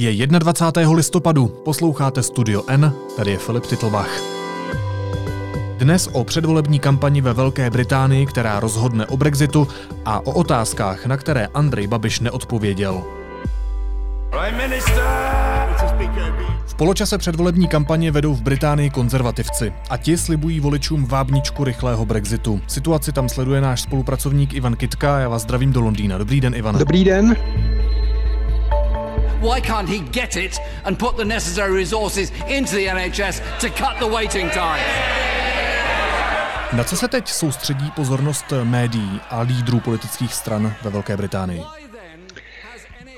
Je 21. listopadu, posloucháte Studio N, tady je Filip Titlbach. Dnes o předvolební kampani ve Velké Británii, která rozhodne o Brexitu a o otázkách, na které Andrej Babiš neodpověděl. V poločase předvolební kampaně vedou v Británii konzervativci a ti slibují voličům vábničku rychlého Brexitu. Situaci tam sleduje náš spolupracovník Ivan Kitka, já vás zdravím do Londýna. Dobrý den, Ivan. Dobrý den. Why can't he get it and put the necessary resources into the NHS to cut the waiting time? Na co se teď soustředí pozornost médií a lídrů politických stran ve Velké Británii?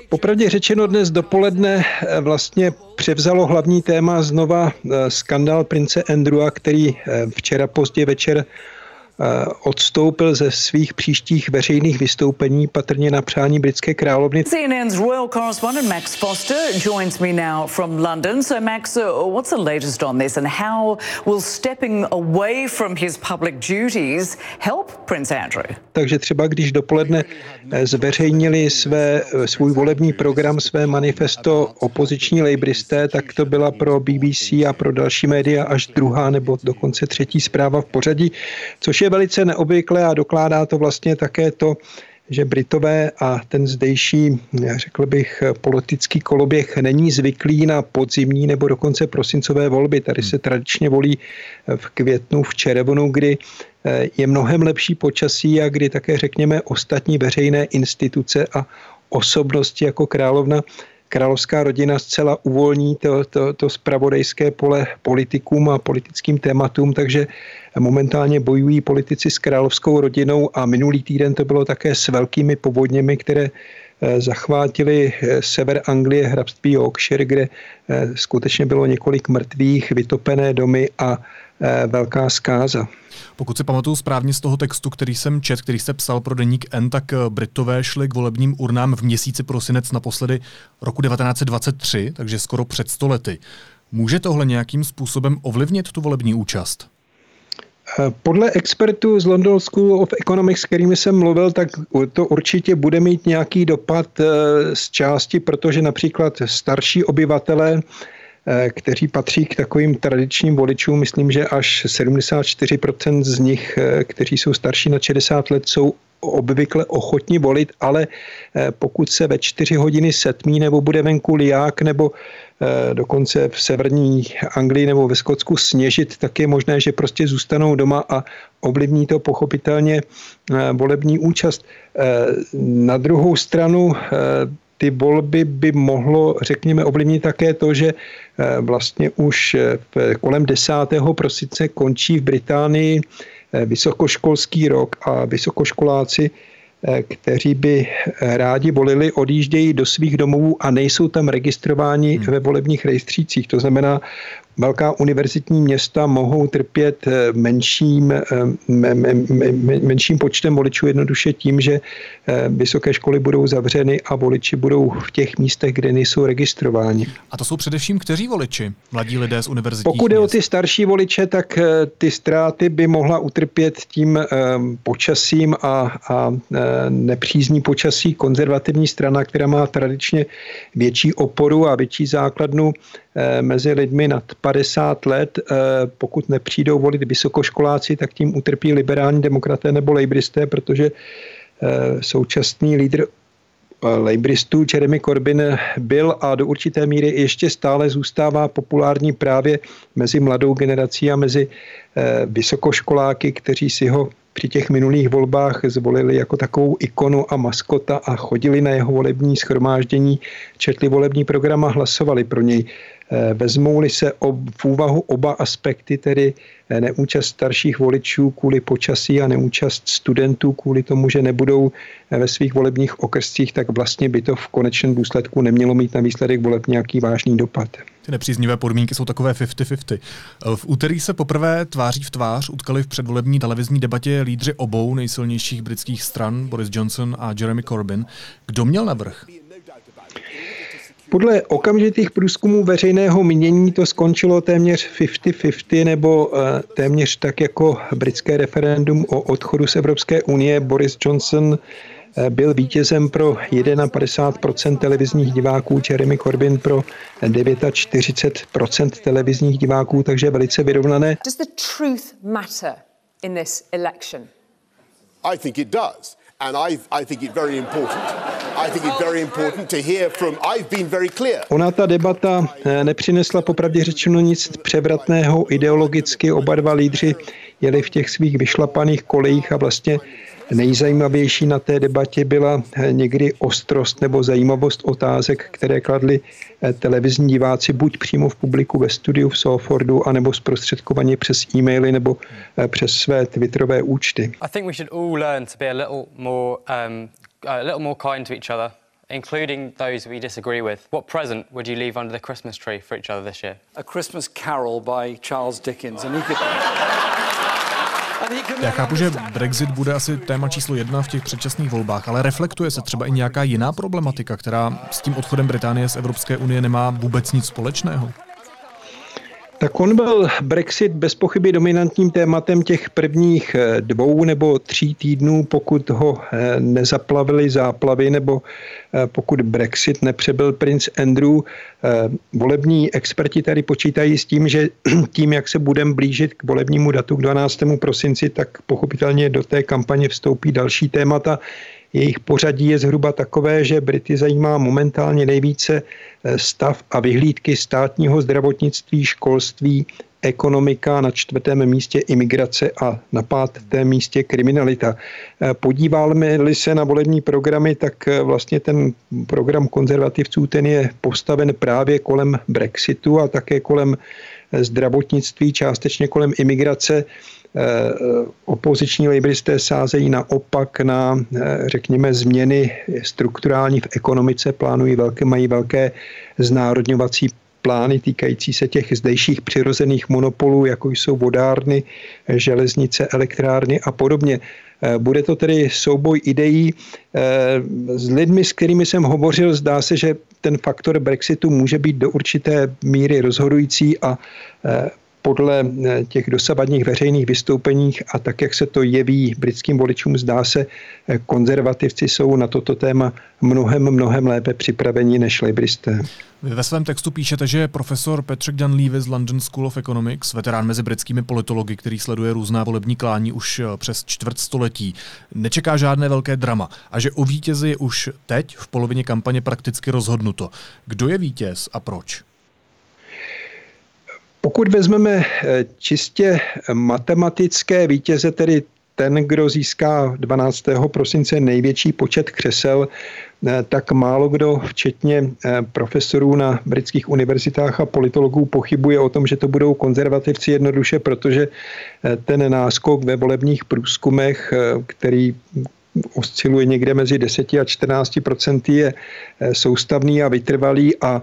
Popravdě řečeno dnes dopoledne eh, vlastně převzalo hlavní téma znova eh, skandál prince Andrewa, který eh, včera pozdě večer odstoupil ze svých příštích veřejných vystoupení patrně na přání britské královny. CNN's royal correspondent Max Foster joins me now from London. So Max, uh, what's the latest on this and how will stepping away from his public duties help Prince Andrew? Takže třeba když dopoledne eh, zveřejnili své, eh, svůj volební program, své manifesto opoziční lejbristé, tak to byla pro BBC a pro další média až druhá nebo dokonce třetí zpráva v pořadí, což je velice neobvyklé a dokládá to vlastně také to, že Britové a ten zdejší, řekl bych, politický koloběh není zvyklý na podzimní nebo dokonce prosincové volby. Tady se tradičně volí v květnu, v červnu, kdy eh, je mnohem lepší počasí a kdy také, řekněme, ostatní veřejné instituce a osobnosti jako královna královská rodina zcela uvolní to, to, to spravodajské pole politikům a politickým tématům, takže momentálně bojují politici s královskou rodinou a minulý týden to bylo také s velkými povodněmi, které zachvátili eh, sever Anglie, hrabství Yorkshire, kde eh, skutečně bylo několik mrtvých, vytopené domy a velká zkáza. Pokud si pamatuju správně z toho textu, který jsem čet, který jste psal pro deník N, tak Britové šli k volebním urnám v měsíci prosinec naposledy roku 1923, takže skoro před stolety. Může tohle nějakým způsobem ovlivnit tu volební účast? Podle expertů z London School of Economics, s kterými jsem mluvil, tak to určitě bude mít nějaký dopad eh, z části, protože například starší obyvatele, eh, kteří patří k takovým tradičním voličům, myslím, že až 74% z nich, eh, kteří jsou starší na 60 let, jsou obvykle ochotni volit, ale pokud se ve čtyři hodiny setmí nebo bude venku liák nebo Eh, dokonce v severní Anglii nebo ve Skotsku sněžit, tak je možné, že prostě zůstanou doma a ovlivní to pochopitelně eh, volební účast. Eh, na druhou stranu ty volby by mohlo, řekněme, ovlivnit také to, že vlastně už kolem 10. prosince končí v Británii vysokoškolský rok a vysokoškoláci Eh, kteří by eh, rádi volili, odjíždějí do svých domovů a nejsou tam registrováni hmm. ve volebních rejstřících. To znamená, velká univerzitní města mohou trpět eh, menším, eh, menším počtem voličů jednoduše tím, že eh, vysoké školy budou zavřeny a voliči budou v těch místech, kde nejsou registrováni. A to jsou především kteří voliči? Mladí lidé z univerzitních Pokud je o ty starší voliče, tak ty ztráty by mohla utrpět tím počasím a, a nepřízní počasí konzervativní strana, která má tradičně větší oporu a větší základnu mezi lidmi nad 50 let, eh, pokud nepřijdou volit vysokoškoláci, tak tím utrpí liberální demokraté nebo lejbristé, protože eh, současný lídr lejbristů Jeremy Corbyn byl a do určité míry ještě stále zůstává populární právě mezi mladou generací a mezi vysokoškoláky, kteří si ho při těch minulých volbách zvolili jako takovou ikonu a maskota a chodili na jeho volební schromáždění, četli volební program a hlasovali pro něj. Eh, vezmou-li se ob, v úvahu oba aspekty, tedy eh, neúčast starších voličů kvůli počasí a neúčast studentů kvůli tomu, že nebudou eh, ve svých volebních okrscích, tak vlastně by to v konečném důsledku nemělo mít na výsledek voleb nějaký vážný dopad. Ty nepříznivé podmínky jsou takové 50-50. V úterý se poprvé tváří v tvář utkali v předvolební televizní debatě lídři obou nejsilnějších britských stran, Boris Johnson a Jeremy Corbyn. Kdo měl navrh? Podle okamžitých průzkumů veřejného mínění to skončilo téměř 50-50 nebo eh, téměř tak jako britské referendum o odchodu z Evropské unie. Boris Johnson byl vítězem pro 51% televizních diváků, Jeremy Corbyn pro 49% televizních diváků, takže velice vyrovnané. Does the truth matter in this election? I think it does. And I, I think it very important. I think it very important to hear from. I've been very clear. Ona ta debata eh, nepřinesla popravdě řečeno nic převratného ideologicky. Oba dva lídři jeli v těch svých vyšlapaných kolejích a vlastně Nejzajímavější na té debatě byla eh, někdy ostrost nebo zajímavost otázek, které kladli eh, televizní diváci buď přímo v publiku ve studiu v Salfordu, anebo zprostředkovaně přes e-maily nebo přes své twitterové účty. I think we should all learn to be a little more, um, a little more kind to each other including those we disagree with. What present would you leave under the Christmas tree for each other this year? A Christmas Carol by Charles Dickens. And he could... Já chápu, že Brexit bude asi téma číslo jedna v těch předčasných volbách, ale reflektuje se třeba i nějaká jiná problematika, která s tím odchodem Británie z Evropské unie nemá vůbec nic společného? Tak on byl Brexit bez pochyby dominantním tématem těch prvních eh, dvou nebo tří týdnů, pokud ho eh, nezaplavili záplavy nebo eh, pokud Brexit nepřebyl princ Andrew. Volební experti tady počítají s tím, že tím, jak se budeme blížit k volebnímu datu k 12. prosinci, tak pochopitelně do té kampaně vstoupí další témata. Jejich pořadí je zhruba takové, že Brity zajímá momentálně nejvíce eh, stav a vyhlídky státního zdravotnictví, školství, ekonomika, na čtvrtém místě imigrace a na pátém místě kriminalita. Eh, podíváme-li se na volební programy, tak eh, vlastně ten program konzervativců ten je postaven právě kolem Brexitu a také kolem zdravotnictví, částečně kolem imigrace. Eh, opoziční lejbristé sázejí naopak na, eh, řekněme, změny strukturální v ekonomice, plánují velké, mají velké znárodňovací plány týkající se těch zdejších přirozených monopolů, jako jsou vodárny, železnice, elektrárny a podobně. Eh, bude to tedy souboj ideí. S lidmi, s kterými jsem hovořil, zdá se, že ten faktor Brexitu může být do určité míry rozhodující a podle eh, těch dosavadních veřejných vystoupeních a tak, jak se to jeví britským voličům, zdá se, eh, konzervativci jsou na toto téma mnohem, mnohem lépe připraveni než libristé. Vy ve svém textu píšete, že profesor Patrick Dunleavy z London School of Economics, veterán mezi britskými politology, který sleduje různá volební klání už eh, přes čtvrt století, nečeká žádné velké drama a že o vítězi už teď v polovině kampaně prakticky rozhodnuto. Kdo je vítěz a proč? Pokud vezmeme eh, čistě matematické vítěze, tedy ten, kdo získá 12. prosince největší počet křesel, eh, tak málo kdo, včetně eh, profesorů na britských univerzitách a politologů, pochybuje o tom, že to budou konzervativci jednoduše, protože ten náskok ve volebních průzkumech, který osciluje někde mezi 10 a 14 procenty, je soustavný a vytrvalý a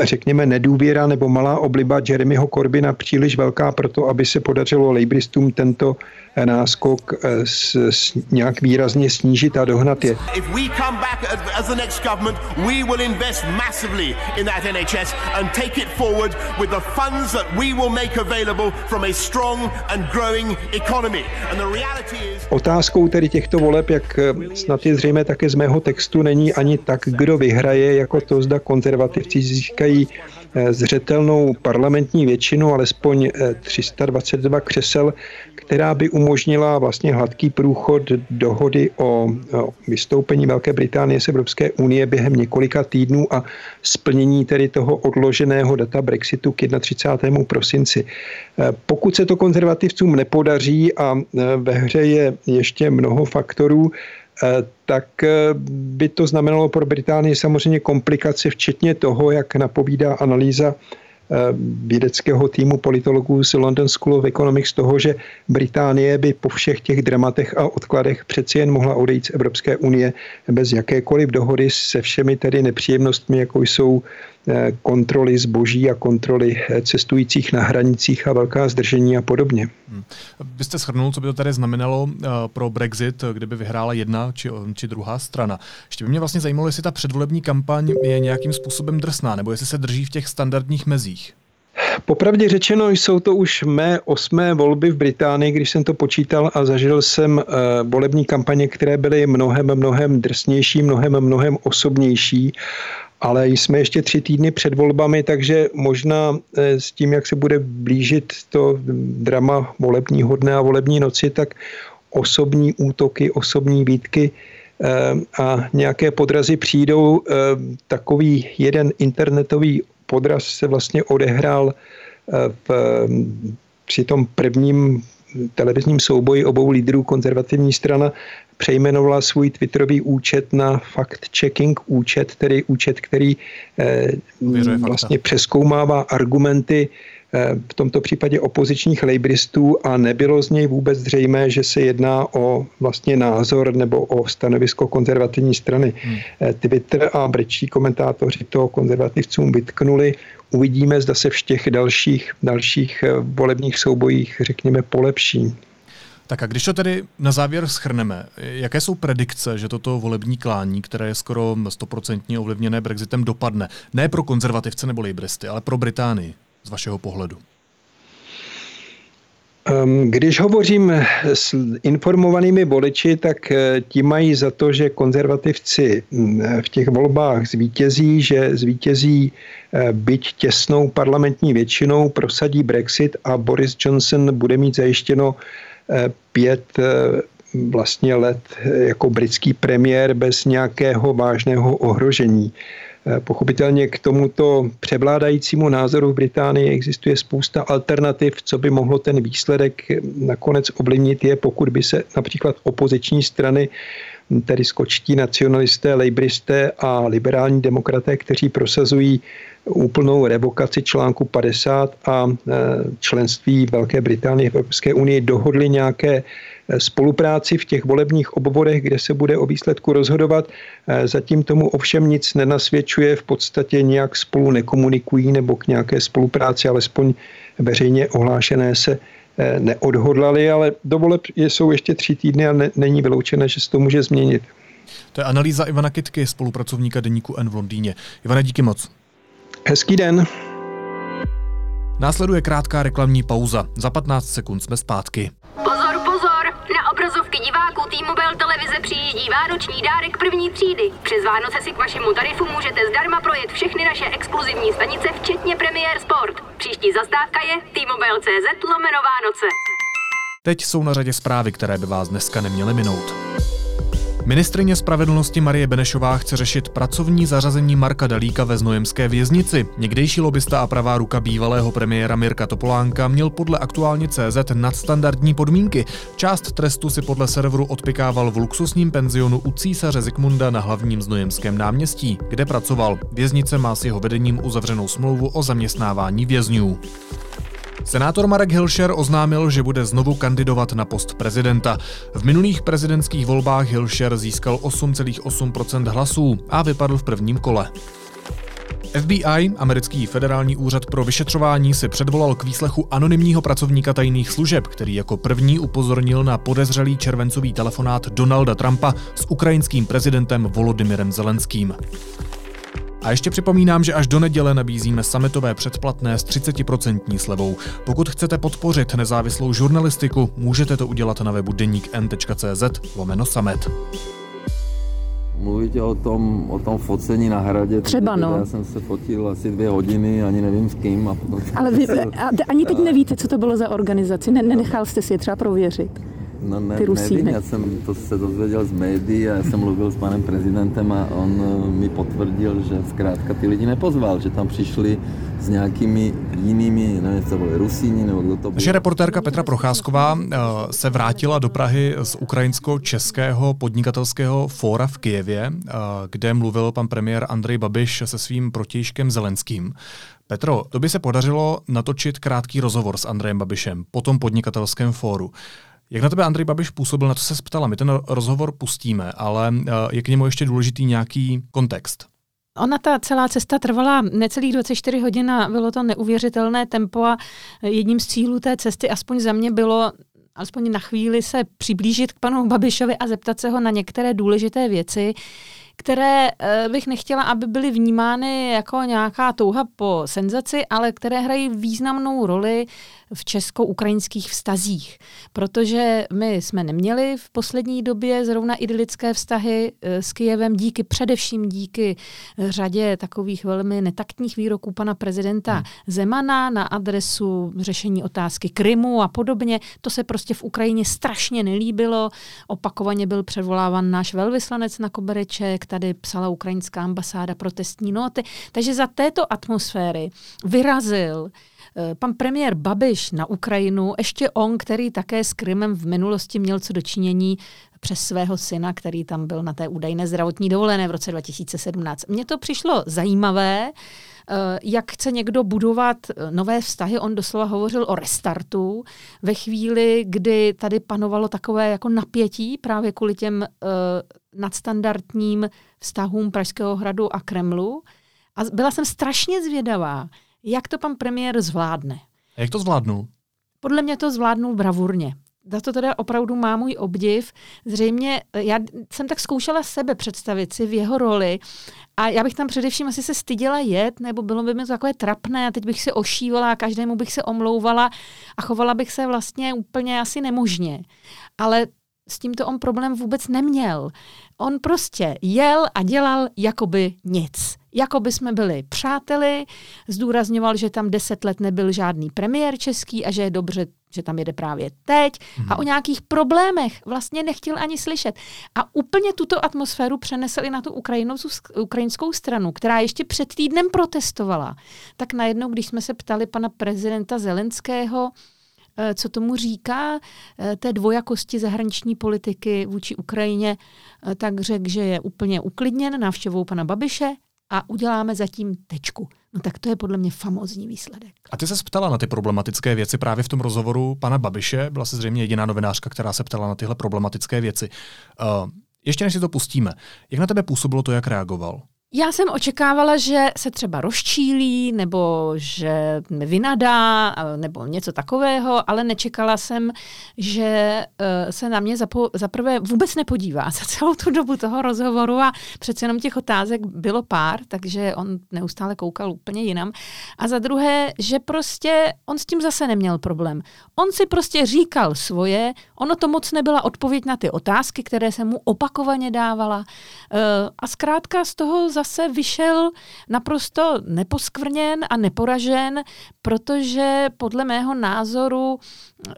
řekněme, nedůvěra nebo malá obliba Jeremyho Corbyna příliš velká pro to, aby se podařilo Labouristům tento náskok eh, s, s nějak výrazně snížit a dohnat je. Otázkou tedy těchto voleb, jak eh, snad je zřejmé také z mého textu, není ani tak, kdo vyhraje, jako to zda konzervativci získají eh, zřetelnou parlamentní většinu, alespoň 322 křesel, která by umožnila vlastně hladký průchod dohody o, vystoupení Velké Británie z Evropské unie během několika týdnů a splnění tedy toho odloženého data Brexitu k 31. prosinci. E, pokud se to konzervativcům nepodaří a ve hře je ještě mnoho faktorů, tak by to znamenalo pro Británii samozřejmě komplikace, včetně toho, jak napovídá analýza Eh, vědeckého týmu politologů z London School of Economics toho, že Británie by po všech těch dramatech a odkladech přeci jen mohla odejít z Evropské unie bez jakékoliv dohody se všemi tedy nepříjemnostmi, jako jsou Eh, kontroly zboží a kontroly eh, cestujících na hranicích a velká zdržení a podobně. Hmm. Vy jste shrnul, co by to tady znamenalo eh, pro Brexit, kdyby vyhrála jedna či, či druhá strana. Ještě by mě vlastně zajímalo, jestli ta předvolební kampaň je nějakým způsobem drsná, nebo jestli se drží v těch standardních mezích. Popravdě řečeno, jsou to už mé osmé volby v Británii, když jsem to počítal a zažil jsem uh, volební kampaně, které byly mnohem, mnohem drsnější, mnohem, mnohem osobnější ale jsme ještě tři týdny před volbami, takže možná eh, s tím, jak se bude blížit to drama volebního dne a volební noci, tak osobní útoky, osobní výtky eh, a nějaké podrazy přijdou. Eh, takový jeden internetový podraz se vlastně odehrál v, při tom prvním televizním souboji obou lídrů konzervativní strana přejmenovala svůj Twitterový účet na fact-checking účet, tedy účet, který eh, vlastně přeskoumává argumenty eh, v tomto případě opozičních lejbristů a nebylo z něj vůbec zřejmé, že se jedná o vlastně názor nebo o stanovisko konzervativní strany. Hmm. Eh, Twitter a brečí komentátoři to konzervativcům vytknuli. Uvidíme, zda se v těch dalších, dalších volebních soubojích, řekněme, polepší. Tak a když to tedy na závěr schrneme, jaké jsou predikce, že toto volební klání, které je skoro stoprocentně ovlivněné Brexitem, dopadne? Ne pro konzervativce nebo libristy, ale pro Británii z vašeho pohledu. Když hovořím s informovanými voliči, tak eh, ti mají za to, že konzervativci hm, v těch volbách zvítězí, že zvítězí eh, byť těsnou parlamentní většinou, prosadí Brexit a Boris Johnson bude mít zajištěno pět eh, vlastně let jako britský premiér bez nějakého vážného ohrožení. Eh, pochopitelně k tomuto převládajícímu názoru v Británii existuje spousta alternativ, co by mohlo ten výsledek nakonec ovlivnit je, pokud by se například opoziční strany tedy skočtí nacionalisté, lejbristé a liberální demokraté, kteří prosazují úplnou revokaci článku 50 a e, členství Velké Británie v Evropské unii dohodli nějaké e, spolupráci v těch volebních obvodech, kde se bude o výsledku rozhodovat. E, zatím tomu ovšem nic nenasvědčuje, v podstatě nějak spolu nekomunikují nebo k nějaké spolupráci, alespoň veřejně ohlášené se neodhodlali, ale do voleb jsou ještě tři týdny a ne, není vyloučené, že se to může změnit. To je analýza Ivana Kitky, spolupracovníka deníku N v Londýně. Ivana, díky moc. Hezký den. Následuje krátká reklamní pauza. Za 15 sekund jsme zpátky. Pozor, pozor! Na obrazovky diváků T-Mobile televize přijíždí vánoční dárek první třídy. Přes Vánoce si k vašemu tarifu můžete zdarma projet všechny naše exkluzivní stanice, včetně Premier Sport. Příští zastávka je T-Mobile.cz lomeno Vánoce. Teď jsou na řadě zprávy, které by vás dneska neměly minout. Ministrině spravedlnosti Marie Benešová chce řešit pracovní zařazení Marka Dalíka ve znojemské věznici. Někdejší lobista a pravá ruka bývalého premiéra Mirka Topolánka měl podle aktuálně CZ nadstandardní podmínky. Část trestu si podle serveru odpikával v luxusním penzionu u císaře Zikmunda na hlavním znojemském náměstí, kde pracoval. Věznice má s jeho vedením uzavřenou smlouvu o zaměstnávání vězňů. Senátor Marek Hilšer oznámil, že bude znovu kandidovat na post prezidenta. V minulých prezidentských volbách Hilšer získal 8,8% hlasů a vypadl v prvním kole. FBI, americký federální úřad pro vyšetřování, si předvolal k výslechu anonymního pracovníka tajných služeb, který jako první upozornil na podezřelý červencový telefonát Donalda Trumpa s ukrajinským prezidentem Volodymyrem Zelenským. A ještě připomínám, že až do neděle nabízíme sametové předplatné s 30% slevou. Pokud chcete podpořit nezávislou žurnalistiku, můžete to udělat na webu deníkn.cz lomeno samet. Mluvíte o tom, o tom focení na hradě. Třeba no. Já jsem se fotil asi dvě hodiny, ani nevím s kým. A potom Ale vy, a, ani teď nevíte, co to bylo za organizaci? Ne, nenechal jste si je třeba prověřit? No ne, ty Rusíny. nevím, já jsem to se dozvěděl z médií a já jsem mluvil s panem prezidentem a on eh, mi potvrdil, že zkrátka ty lidi nepozval, že tam přišli s nějakými jinými, nevím, co byly Rusíni nebo kdo to byl. Naše reportérka Petra Procházková eh, se vrátila do Prahy z ukrajinsko-českého podnikatelského fóra v Kijevě, eh, kde mluvil pan premiér Andrej Babiš se svým protějškem Zelenským. Petro, to by se podařilo natočit krátký rozhovor s Andrejem Babišem po tom podnikatelském fóru. Jak na tebe Andrej Babiš působil, na to se ptala. My ten rozhovor pustíme, ale eh, je k němu ještě důležitý nějaký kontext. Ona ta celá cesta trvala necelých 24 hodin a bylo to neuvěřitelné tempo a jedním z cílů té cesty aspoň za mě bylo alespoň na chvíli se přiblížit k panu Babišovi a zeptat se ho na některé důležité věci. Které eh, bych nechtěla, aby byly vnímány jako nějaká touha po senzaci, ale které hrají významnou roli v česko-ukrajinských vztazích. Protože my jsme neměli v poslední době zrovna idylické vztahy eh, s Kijevem díky především díky řadě takových velmi netaktních výroků pana prezidenta hmm. Zemana na adresu řešení otázky Krymu a podobně. To se prostě v Ukrajině strašně nelíbilo. Opakovaně byl předvoláván náš velvyslanec na Kobereček, tady psala ukrajinská ambasáda protestní noty. Takže za této atmosféry vyrazil Eh, pan premiér Babiš na Ukrajinu, ještě on, který také s Krymem v minulosti měl co dočinění přes svého syna, který tam byl na té údajné zdravotní dovolené v roce 2017. Mně to přišlo zajímavé, eh, jak chce někdo budovat eh, nové vztahy. On doslova hovořil o restartu ve chvíli, kdy tady panovalo takové jako napětí právě kvůli těm nadstandardním vztahům Pražského hradu a Kremlu. A byla jsem strašně zvědavá, jak to pan premiér zvládne. A jak to zvládnul? Podle mě to zvládnul bravurně. Za to teda opravdu má můj obdiv. Zřejmě, já jsem tak zkoušela sebe představit si v jeho roli a já bych tam především asi se styděla jet, nebo bylo by mi to takové trapné a teď bych se ošívala a každému bych se omlouvala a chovala bych se vlastně úplně asi nemožně. Ale s tímto on problém vůbec neměl. On prostě jel a dělal jakoby nic. Jako by jsme byli přáteli, zdůrazňoval, že tam deset let nebyl žádný premiér český a že je dobře, že tam jede právě teď mm. a o nějakých problémech vlastně nechtěl ani slyšet. A úplně tuto atmosféru přenesl i na tu ukrajinskou stranu, která ještě před týdnem protestovala. Tak najednou, když jsme se ptali pana prezidenta Zelenského, co tomu říká eh, té dvojakosti zahraniční politiky vůči Ukrajině, eh, tak řekl, že je úplně uklidněn návštěvou pana Babiše a uděláme zatím tečku. No tak to je podle mě famózní výsledek. A ty se ptala na ty problematické věci právě v tom rozhovoru pana Babiše. Byla se zřejmě jediná novinářka, která se ptala na tyhle problematické věci. Uh, ještě než si to pustíme, jak na tebe působilo to, jak reagoval? Já jsem očekávala, že se třeba rozčílí, nebo že vynadá, nebo něco takového, ale nečekala jsem, že uh, se na mě zapo- zaprvé vůbec nepodívá za celou tu dobu toho rozhovoru a přece jenom těch otázek bylo pár, takže on neustále koukal úplně jinam. A za druhé, že prostě on s tím zase neměl problém. On si prostě říkal svoje, ono to moc nebyla odpověď na ty otázky, které se mu opakovaně dávala. Uh, a zkrátka z toho zase zase vyšel naprosto neposkvrněn a neporažen, protože podle mého názoru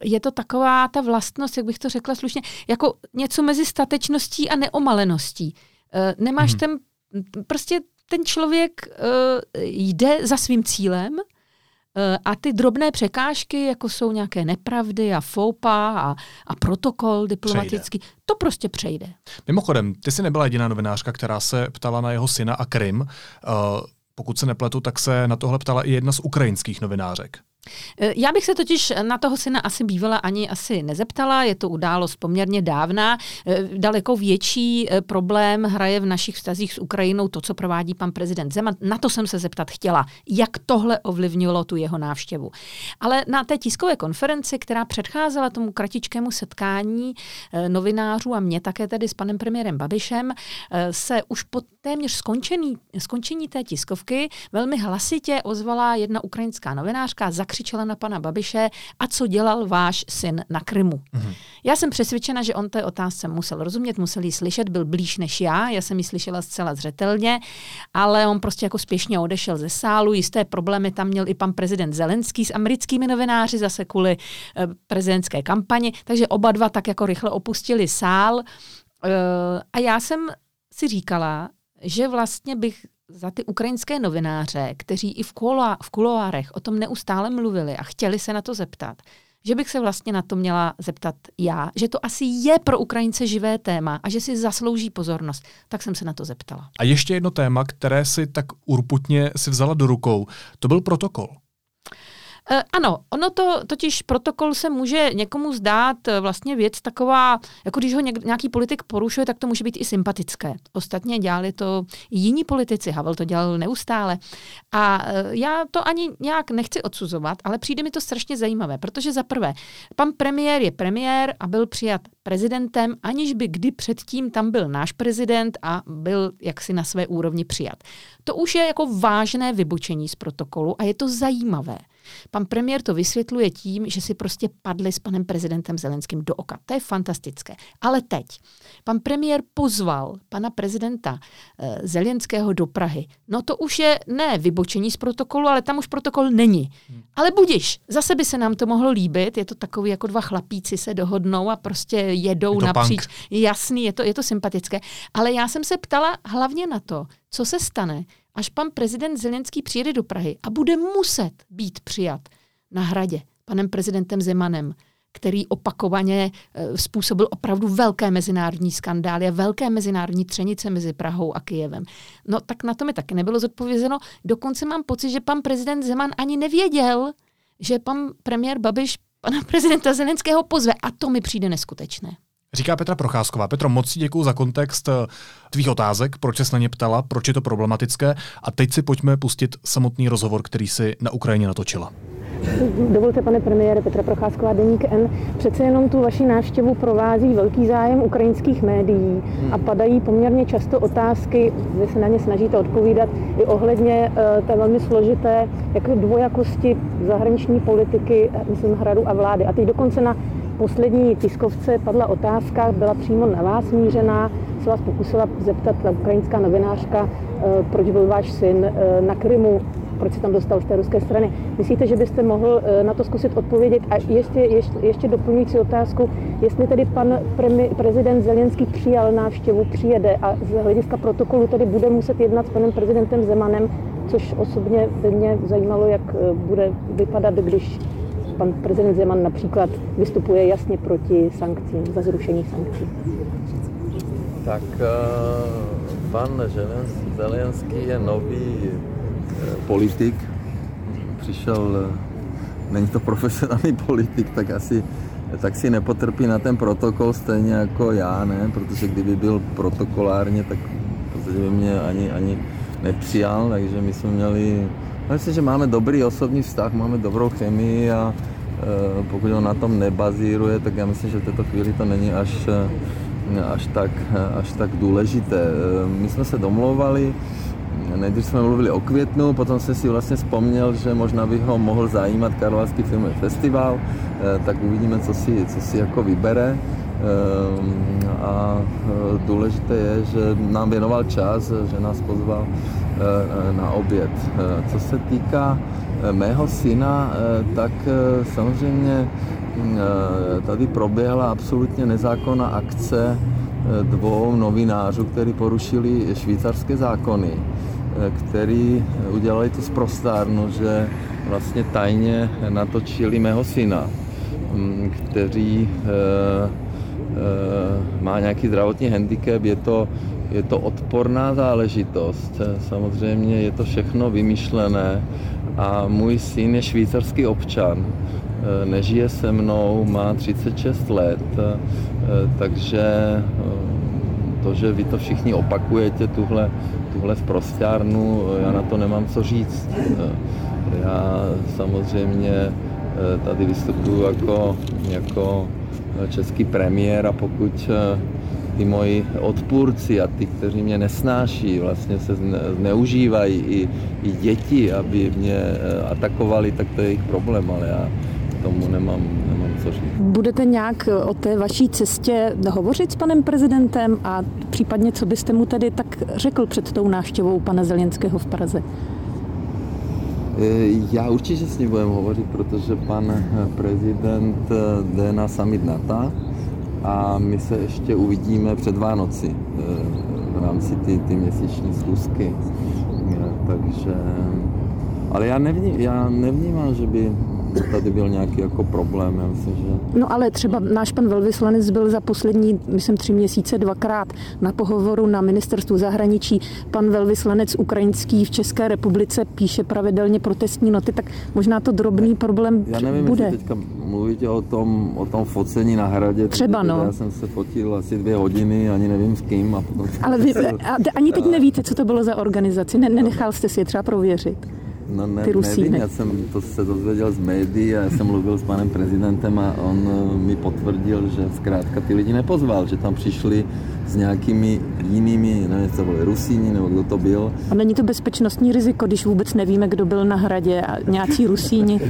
je to taková ta vlastnost, jak bych to řekla slušně, jako něco mezi statečností a neomaleností. E, nemáš hmm. ten, prostě ten člověk uh, jde za svým cílem, a ty drobné překážky, jako jsou nějaké nepravdy a foupa a, a protokol diplomatický, přejde. to prostě přejde. Mimochodem, ty jsi nebyla jediná novinářka, která se ptala na jeho syna a Krym. Uh, pokud se nepletu, tak se na tohle ptala i jedna z ukrajinských novinářek. Eh, já bych se totiž na toho syna asi bývala ani asi nezeptala, je to událost poměrně dávná. Eh, daleko větší eh, problém hraje v našich vztazích s Ukrajinou to, co provádí pan prezident Zeman. Na to jsem se zeptat chtěla, jak tohle ovlivnilo tu jeho návštěvu. Ale na té tiskové konferenci, která předcházela tomu kratičkému setkání novinářů a mě také tedy s panem premiérem Babišem, se už po téměř skončený, skončení té tiskovky velmi hlasitě ozvala jedna ukrajinská novinářka, zakřičela na pana Babiše, a co dělal váš syn na Krymu. Mm-hmm. Já jsem přesvědčena, že on té otázce musel rozumět, musel ji slyšet, byl blíž než já, já jsem ji slyšela zcela zřetelně, ale on prostě jako spěšně odešel ze sálu, jisté problémy tam měl i pan prezident Zelenský s americkými novináři, zase kvůli e, prezidentské kampani, takže oba dva tak jako rychle opustili sál. E, a já jsem si říkala, že vlastně bych za ty ukrajinské novináře, kteří i v, kuloá, v kuloárech o tom neustále mluvili a chtěli se na to zeptat, že bych se vlastně na to měla zeptat já, že to asi je pro Ukrajince živé téma a že si zaslouží pozornost, tak jsem se na to zeptala. A ještě jedno téma, které si tak urputně si vzala do rukou, to byl protokol. E, ano, ono to totiž protokol se může někomu zdát e, vlastně věc taková, jako když ho něk, nějaký politik porušuje, tak to může být i sympatické. Ostatně dělali to jiní politici, Havel to dělal neustále. A e, já to ani nějak nechci odsuzovat, ale přijde mi to strašně zajímavé, protože za prvé, pan premiér je premiér a byl přijat prezidentem, aniž by kdy předtím tam byl náš prezident a byl jaksi na své úrovni přijat. To už je jako vážné vybočení z protokolu a je to zajímavé. Pan premiér to vysvětluje tím, že si prostě padli s panem prezidentem Zelenským do oka. To je fantastické. Ale teď. Pan premiér pozval pana prezidenta e, Zelenského do Prahy. No to už je ne vybočení z protokolu, ale tam už protokol není. Hmm. Ale budiš, zase by se nám to mohlo líbit. Je to takový, jako dva chlapíci se dohodnou a prostě jedou napříč. Punk. Jasný, je to, je to sympatické. Ale já jsem se ptala hlavně na to, co se stane, až pan prezident Zelenský přijede do Prahy a bude muset být přijat na hradě panem prezidentem Zemanem, který opakovaně e, způsobil opravdu velké mezinárodní skandály a velké mezinárodní třenice mezi Prahou a Kyjevem. No tak na to mi taky nebylo zodpovězeno. Dokonce mám pocit, že pan prezident Zeman ani nevěděl, že pan premiér Babiš pana prezidenta Zelenského pozve. A to mi přijde neskutečné. Říká Petra Procházková. Petro, moc děkuji za kontext eh, tvých otázek, proč se na ně ptala, proč je to problematické. A teď si pojďme pustit samotný rozhovor, který si na Ukrajině natočila. Dovolte, pane premiére, Petra Procházková, Deník N. Přece jenom tu vaši návštěvu provází velký zájem ukrajinských médií a padají poměrně často otázky, vy se na ně snažíte odpovídat, i ohledně uh, té velmi složité jako dvojakosti zahraniční politiky, myslím, hradu a vlády. A teď dokonce na poslední tiskovce padla otázka, byla přímo na vás mířená, se vás pokusila zeptat ta ukrajinská novinářka, eh, proč byl váš syn eh, na Krymu, proč se tam dostal z té ruské strany. Myslíte, že byste mohl eh, na to zkusit odpovědět? A ještě, ještě, ještě doplňující otázku, jestli tedy pan premi, prezident Zelenský přijal návštěvu, přijede a z hlediska protokolu tedy bude muset jednat s panem prezidentem Zemanem, což osobně by mě zajímalo, jak bude vypadat, když pan prezident Zeman například vystupuje jasně proti sankcím, za zrušení sankcí. Tak uh, pan Zelenský je nový uh, politik. Přišel, uh, není to profesionální politik, tak asi tak si nepotrpí na ten protokol stejně jako já, ne? Protože kdyby byl protokolárně, tak protože by mě ani, ani nepřijal, takže my jsme měli Myslím, že máme dobrý osobní vztah, máme dobrou chemii a pokud on na tom nebazíruje, tak já myslím, že v této chvíli to není až, až, tak, až tak důležité. My jsme se domlouvali, nejdřív jsme mluvili o květnu, potom jsem si vlastně vzpomněl, že možná bych ho mohl zajímat Karlovarský filmový festival, tak uvidíme, co si, co si jako vybere. A důležité je, že nám věnoval čas, že nás pozval Eh, na oběd. Eh, co se týká eh, mého syna, tak samozřejmě tady proběhla absolutně nezákonná akce dvou novinářů, kteří porušili švýcarské zákony, který udělali tu sprostárnu, že vlastně tajně natočili mého syna, mm, který má nějaký zdravotní handicap, je to je to odporná záležitost. Samozřejmě je to všechno vymyšlené a můj syn je švýcarský občan. E, nežije se mnou, má 36 let, e, takže e, to, že vy to všichni opakujete, tuhle, tuhle zprostárnu, já na to nemám co říct. Já samozřejmě tady vystupuji jako, jako český premiér a pokud ty moji odpůrci a ty, kteří mě nesnáší, vlastně se zneužívají i, i děti, aby mě eh, atakovali, tak to je jejich problém, ale já tomu nemám, nemám co říct. Budete nějak o té vaší cestě hovořit s panem prezidentem a případně co byste mu tedy tak řekl před tou návštěvou pana Zelenského v Praze? Eh, já určitě s ním budeme hovořit, protože pan prezident eh, jde na summit NATO a my se ještě uvidíme před Vánoci eh, v rámci ty, ty měsíční schůzky. Eh, takže, ale já, nevním, já nevnímám, že by tady byl nějaký jako problém, já myslím, že... No ale třeba náš pan velvyslanec byl za poslední, myslím, tři měsíce dvakrát na pohovoru na ministerstvu zahraničí. Pan velvyslanec ukrajinský v České republice píše pravidelně protestní noty, tak možná to drobný problém Já nevím, bude. jestli teďka mluvíte o tom, o tom focení na hradě. Třeba, no. Já jsem se fotil asi dvě hodiny, ani nevím s kým. A potom Ale vy a, ani teď nevíte, co to bylo za organizaci. Ne, nenechal jste si je třeba prověřit. No ne, Ty Rusíny. nevím, já jsem to se dozvěděl z médií a já jsem mluvil s panem prezidentem a on eh, mi potvrdil, že zkrátka ty lidi nepozval, že tam přišli s nějakými jinými, nevím, to byli Rusíni nebo kdo to byl. A není to bezpečnostní riziko, když vůbec nevíme, kdo byl na hradě a nějací Rusíni.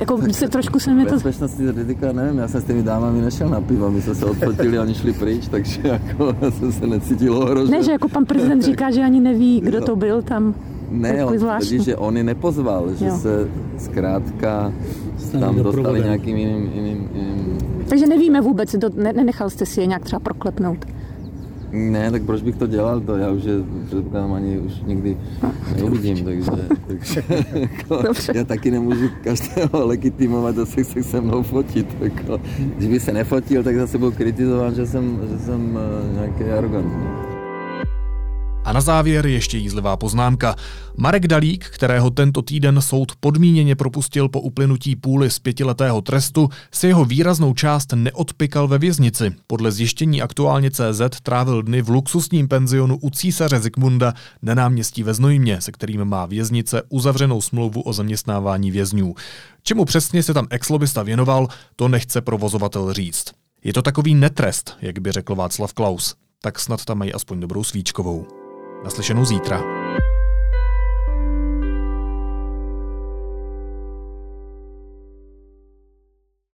Jako se trošku se mi to... Bezpečnostní rizika, nevím, já jsem s těmi dámami nešel na pivo, my jsme se odfotili a oni šli pryč, takže jako jsem se necítil ohrožen. Ne, že jako pan prezident říká, že ani neví, kdo to byl tam. Ne, on tvrdí, že on je nepozval, že Jo. se zkrátka tam dostali nějakým jiným, jiným, jiným Takže nevíme vůbec, do, ne, nenechal jste si je nějak třeba proklepnout. Ne, tak proč bych to dělal, to já už je, předpokládám, ani už nikdy neuvidím, takže, takže jako, Dobře. já taky nemůžu každého legitimovat, že se chce se mnou fotit. Jako, když by se nefotil, tak zase budu kritizovat, že jsem, že jsem eh, nějaký arrogantní. Na závěr ještě jízlivá poznámka. Marek Dalík, kterého tento týden soud podmíněně propustil po uplynutí půly z pětiletého trestu, si jeho výraznou část neodpikal ve věznici. Podle zjištění aktuálně CZ trávil dny v luxusním penzionu u císaře Zikmunda na náměstí ve Znojmě, se kterým má věznice uzavřenou smlouvu o zaměstnávání vězňů. Čemu přesně se tam exlobista věnoval, to nechce provozovatel říct. Je to takový netrest, jak by řekl Václav Klaus. Tak snad tam mají aspoň dobrou svíčkovou. Naslyšenou zítra.